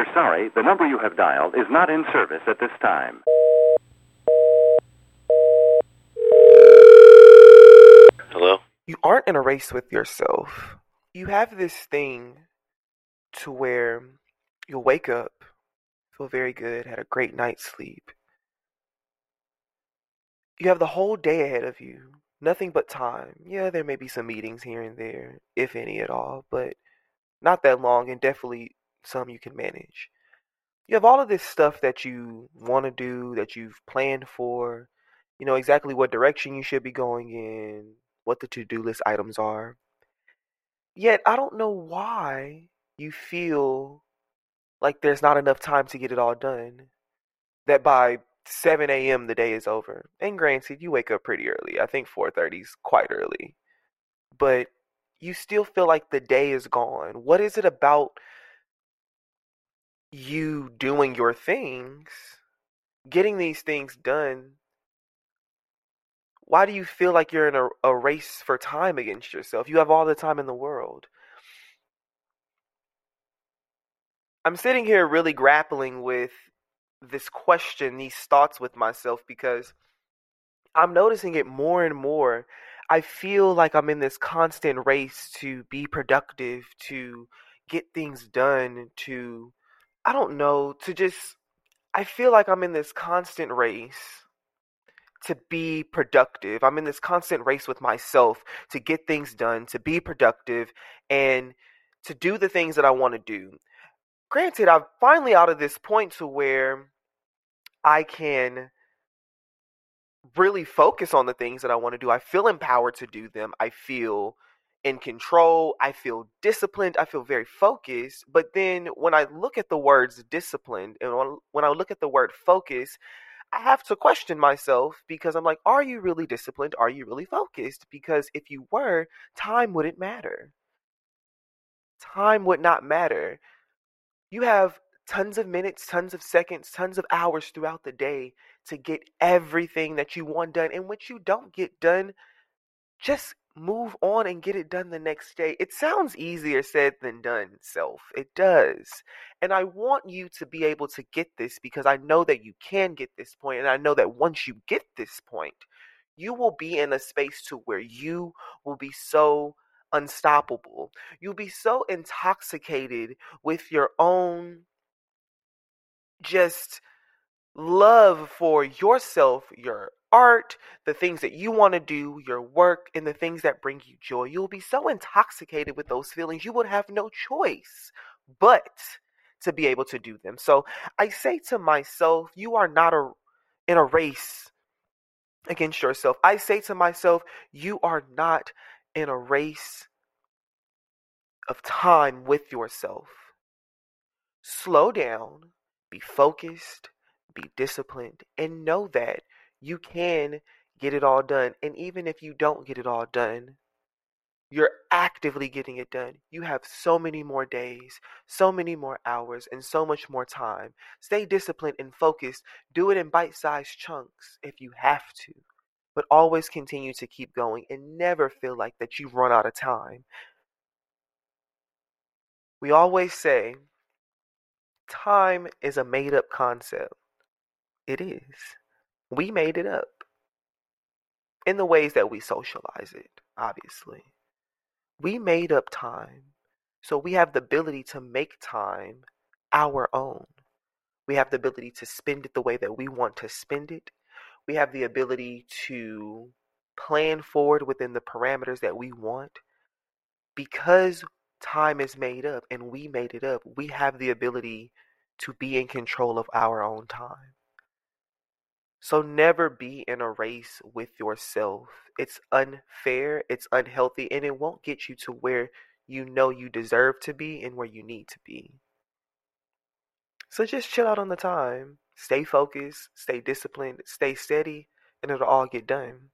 We're sorry, the number you have dialed is not in service at this time. Hello? You aren't in a race with yourself. You have this thing to where you'll wake up, feel very good, had a great night's sleep. You have the whole day ahead of you, nothing but time. Yeah, there may be some meetings here and there, if any at all, but not that long, and definitely some you can manage. You have all of this stuff that you want to do, that you've planned for, you know exactly what direction you should be going in, what the to do list items are. Yet, I don't know why you feel like there's not enough time to get it all done. That by 7 a.m. the day is over. And granted, you wake up pretty early. I think 4:30 is quite early. But you still feel like the day is gone. What is it about you doing your things, getting these things done? Why do you feel like you're in a, a race for time against yourself? You have all the time in the world. I'm sitting here really grappling with this question, these thoughts with myself because I'm noticing it more and more. I feel like I'm in this constant race to be productive, to get things done, to, I don't know, to just, I feel like I'm in this constant race to be productive. I'm in this constant race with myself to get things done, to be productive, and to do the things that I want to do. Granted, I'm finally out of this point to where I can really focus on the things that I want to do. I feel empowered to do them. I feel in control. I feel disciplined. I feel very focused. But then when I look at the words disciplined and when I look at the word focus, I have to question myself because I'm like, are you really disciplined? Are you really focused? Because if you were, time wouldn't matter. Time would not matter. You have tons of minutes, tons of seconds, tons of hours throughout the day to get everything that you want done. And what you don't get done, just move on and get it done the next day. It sounds easier said than done, self. It does. And I want you to be able to get this because I know that you can get this point and I know that once you get this point, you will be in a space to where you will be so unstoppable. You'll be so intoxicated with your own just love for yourself, your art, the things that you want to do, your work, and the things that bring you joy. You'll be so intoxicated with those feelings, you would have no choice but to be able to do them. So I say to myself, you are not a, in a race against yourself. I say to myself, you are not in a race of time with yourself. Slow down, be focused, be disciplined, and know that you can get it all done. And even if you don't get it all done, you're actively getting it done. You have so many more days, so many more hours, and so much more time. Stay disciplined and focused. Do it in bite sized chunks if you have to, but always continue to keep going and never feel like that you've run out of time. We always say time is a made up concept. It is. We made it up in the ways that we socialize it, obviously. We made up time. So we have the ability to make time our own. We have the ability to spend it the way that we want to spend it. We have the ability to plan forward within the parameters that we want. Because time is made up and we made it up, we have the ability to be in control of our own time. So never be in a race with yourself. It's unfair, it's unhealthy, and it won't get you to where you know you deserve to be and where you need to be. So just chill out on the time. Stay focused, stay disciplined, stay steady, and it'll all get done.